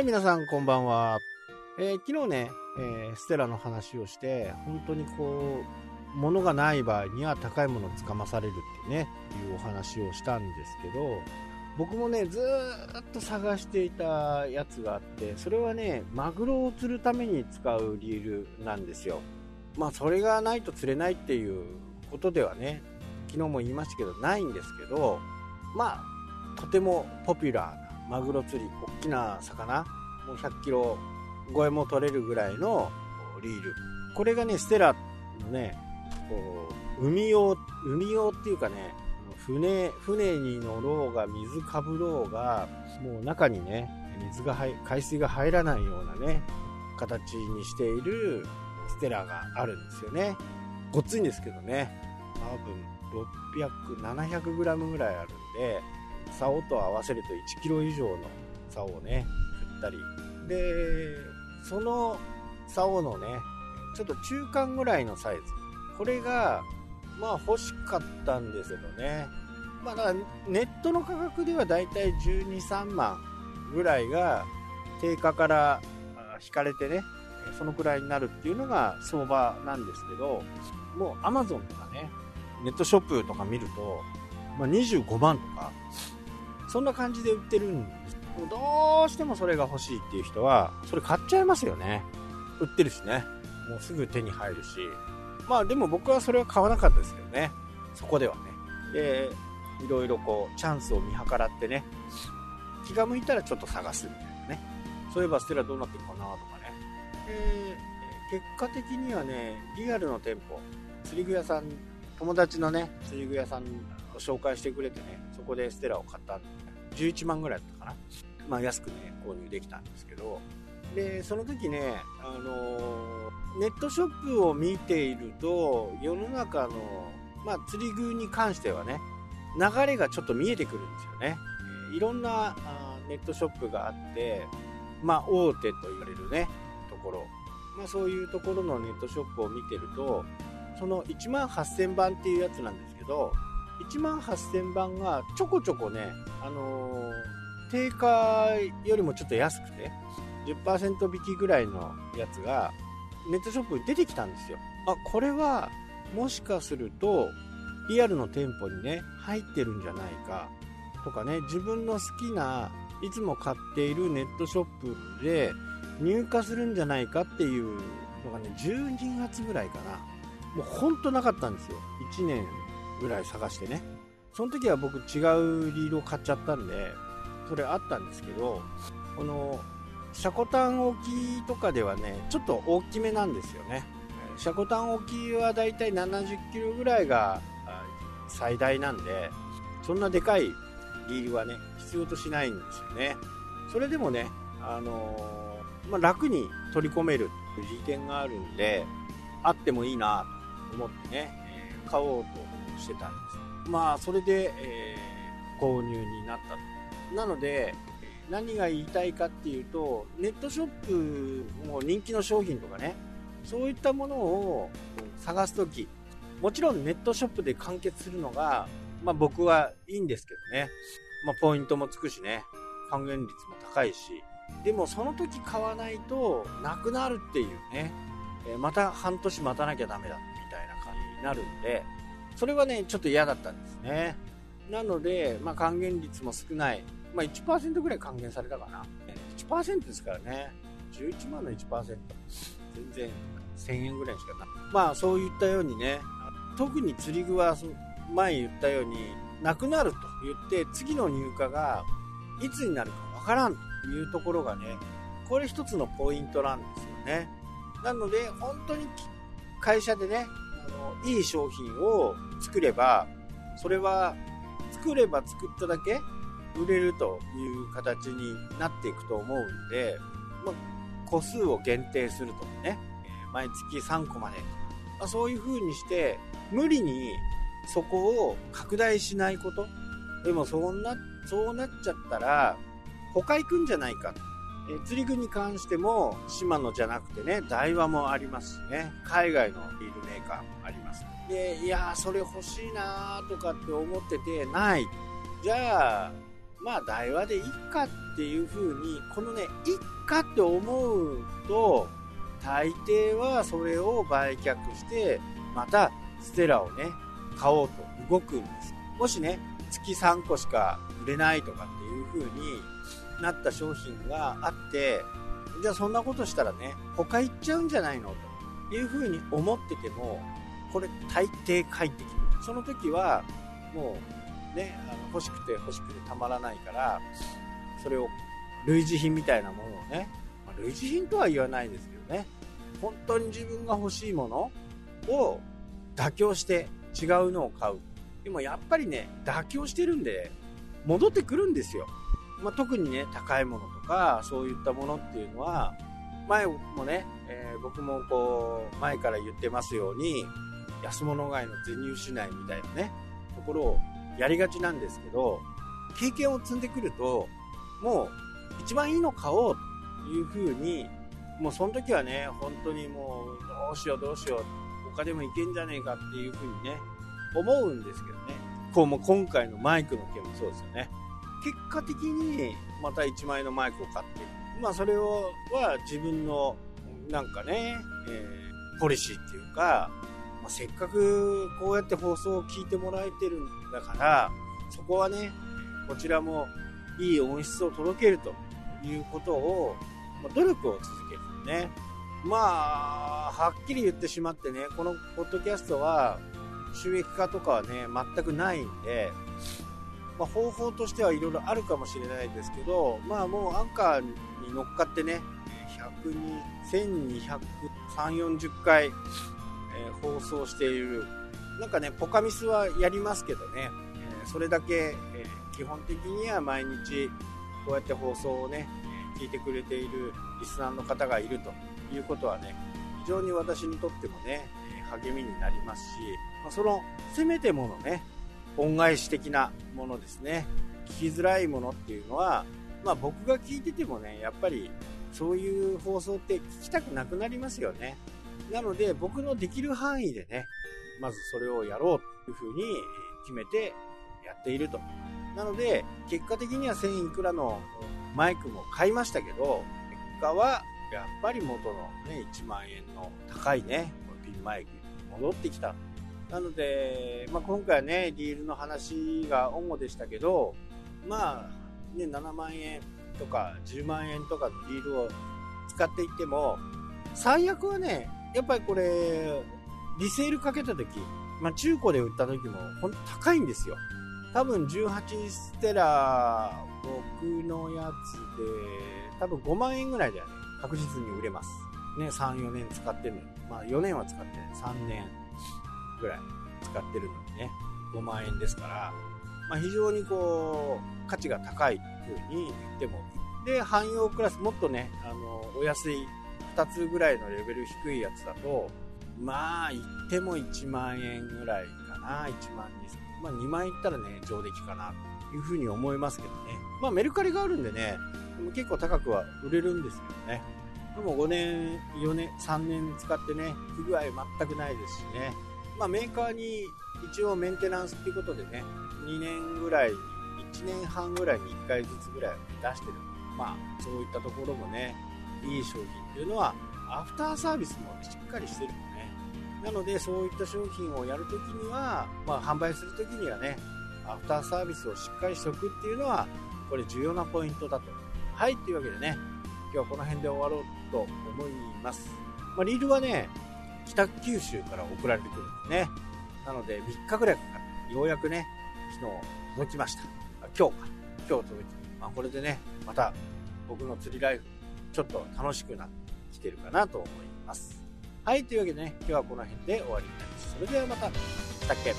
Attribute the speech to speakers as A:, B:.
A: はい、皆さんこんばんは。えー昨日ね、えーステラの話をして、本当にこう、物がない場合には高いものをつかまされるってね、いうお話をしたんですけど、僕もね、ずっと探していたやつがあって、それはね、マグロを釣るために使うリールなんですよ。まあ、それがないと釣れないっていうことではね、昨日も言いましたけど、ないんですけど、まあ、とてもポピュラーなマグロ釣り、大きな魚、もう100キロ超えも取れるぐらいのリール。これがね、ステラのね、こう、海用、海用っていうかね、船、船に乗ろうが、水かぶろうが、もう中にね、水が入、海水が入らないようなね、形にしているステラがあるんですよね。ごっついんですけどね、多分600、700グラムぐらいあるんで、竿と合わせると1キロ以上の竿をね、振ったり。で、その竿のね、ちょっと中間ぐらいのサイズ。これが、まあ欲しかったんですけどね。まあだからネットの価格ではだいたい12、3万ぐらいが定価から引かれてね、そのくらいになるっていうのが相場なんですけど、もう Amazon とかね、ネットショップとか見ると、まあ、25万とか、そんな感じで売ってるんです。もうどうしてもそれが欲しいっていう人は、それ買っちゃいますよね。売ってるしね。もうすぐ手に入るし。まあでも僕はそれは買わなかったですけどね。そこではね。で、いろいろこう、チャンスを見計らってね、気が向いたらちょっと探すみたいなね。そういえばステラどうなってるかなとかね。で、結果的にはね、リアルの店舗、釣り具屋さん、友達のね、釣り具屋さん紹介してくれてね、そこでステラを買ったんで、11万ぐらいだったかな。まあ安くね、購入できたんですけど、で、その時ね、あのネットショップを見ていると、世の中の、まあ釣り具に関してはね、流れがちょっと見えてくるんですよね。いろんなあネットショップがあって、まあ大手と言われるね、ところ。まあそういうところのネットショップを見てると、その1万8000番っていうやつなんですけど、1万8000番がちょこちょこね、あのー定価よりもちょっと安くて、10%引きぐらいのやつが、ネットショップに出てきたんですよ。あ、これは、もしかすると、リアルの店舗にね、入ってるんじゃないか、とかね、自分の好きな、いつも買っているネットショップで入荷するんじゃないかっていうのがね、12月ぐらいかな。もうほんとなかったんですよ。1年ぐらい探してね。その時は僕違うリールを買っちゃったんで、それあったんですけど、この、シャコタン置きとかではね、ちょっと大きめなんですよね。シャコタン置きはだいたい70キロぐらいが最大なんで、そんなでかいリールはね、必要としないんですよね。それでもね、あのーまあ、楽に取り込めるっていう利点があるんで、あってもいいなと思ってね、買おうとしてたんです。まあ、それで、えー購入になったと。なので、何が言いたいかっていうと、ネットショップも人気の商品とかね、そういったものを探すとき、もちろんネットショップで完結するのが、まあ僕はいいんですけどね。まあポイントもつくしね、還元率も高いし。でもその時買わないとなくなるっていうね、えまた半年待たなきゃダメだみたいな感じになるんで、それはね、ちょっと嫌だったんですね。なので、まあ還元率も少ない。まあ1%ぐらい還元されたかな。1%ですからね。11万の1%。全然1000円ぐらいしかない。まあそういったようにね、特に釣り具は前言ったようになくなると言って次の入荷がいつになるかわからんというところがね、これ一つのポイントなんですよね。なので本当に会社でね、のいい商品を作れば、それは作れば作っただけ売れるという形になっていくと思うんで、まあ個数を限定するとかね、毎月3個まで、まあそういう風にして、無理にそこを拡大しないこと。でもそうな、そうなっちゃったら、他行くんじゃないか。え釣り具に関しても、シマノじゃなくてね、ダイワもありますしね、海外のリールメーカーもあります。で、いやー、それ欲しいなーとかって思ってて、ない。じゃあ、まあ台話でいっかっていう風に、このね、いっかって思うと、大抵はそれを売却して、またステラをね、買おうと動くんです。もしね、月3個しか売れないとかっていう風になった商品があって、じゃあそんなことしたらね、他行っちゃうんじゃないの？という風に思ってても、これ大抵帰ってきて。その時は、もうね、あの欲しくて欲しくてたまらないから、それを類似品みたいなものをね、まあ、類似品とは言わないですけどね、本当に自分が欲しいものを妥協して違うのを買う。でもやっぱりね、妥協してるんで、戻ってくるんですよ。まあ、特にね、高いものとか、そういったものっていうのは、前もね、えー、僕もこう、前から言ってますように、安物買いの銭失いみたいなね、ところをやりがちなんですけど、経験を積んでくると、もう一番いいの買おうというふうに、もうその時はね、本当にもうどうしようどうしよう、他でもいけんじゃねえかっていうふうにね、思うんですけどね。こうもう今回のマイクの件もそうですよね。結果的にまた1万円のマイクを買って、まあそれをは自分のなんかね、えー、ポリシーっていうか、まあ、せっかくこうやって放送を聞いてもらえてるんだから、そこはね、こちらもいい音質を届けるということを、まあ、努力を続けるね。まあ、はっきり言ってしまってね、このポッドキャストは収益化とかはね、全くないんで、まあ、方法としてはいろいろあるかもしれないですけど、まあもうアンカーに乗っかってね、102、1230、40回、えー、放送している。なんかね、ポカミスはやりますけどね、えー、それだけ、えー、基本的には毎日こうやって放送をね、聞いてくれているリスナーの方がいるということはね、非常に私にとってもね、励みになりますし、まあ、そのせめてものね、恩返し的なものですね。聞きづらいものっていうのは、まあ僕が聞いててもね、やっぱりそういう放送って聞きたくなくなりますよね。なので僕のできる範囲でね、まずそれをやろうというふうに決めてやっていると。なので、結果的には1000いくらのマイクも買いましたけど、結果はやっぱり元のね、1万円の高いね、ピンマイクに戻ってきた。なので、まあ、今回はね、ディールの話が主でしたけど、まあ、ね、7万円とか10万円とかのディールを使っていっても、最悪はね、やっぱりこれ、リセールかけた時、まあ、中古で売った時も、ほんと高いんですよ。多分18ステラ、僕のやつで、多分5万円ぐらいではね、確実に売れます。ね、3、4年使ってるのに。まあ4年は使ってない。3年ぐらい使ってるのにね、5万円ですから、まあ、非常にこう、価値が高いというふうに言っても。で、汎用クラス、もっとね、あの、お安い2つぐらいのレベル低いやつだと、まあ、言っても1万円ぐらいかな、1万2000、まあ2万いったらね、上出来かな、というふうに思いますけどね。まあメルカリがあるんでね、でも結構高くは売れるんですけどね。でも5年、4年、3年使ってね、不具合全くないですしね。まあ、メーカーに一応メンテナンスっていうことでね、2年ぐらい、1年半ぐらいに1回ずつぐらい出してる。まあ、そういったところもね、いい商品っていうのは、アフターサービスもしっかりしてるのね。なので、そういった商品をやるときには、まあ、販売するときにはね、アフターサービスをしっかりしておくっていうのは、これ重要なポイントだと。はい、というわけでね、今日はこの辺で終わろうと思います。まあ、リールはね、北九州から送られてくるんですね。なので3日ぐらいかかって、ようやくね、昨日届きました。今日か。今日届いて。まあこれでね、また僕の釣りライフ、ちょっと楽しくなってきてるかなと思います。はい、というわけでね、今日はこの辺で終わりになります。それではまた、したっけ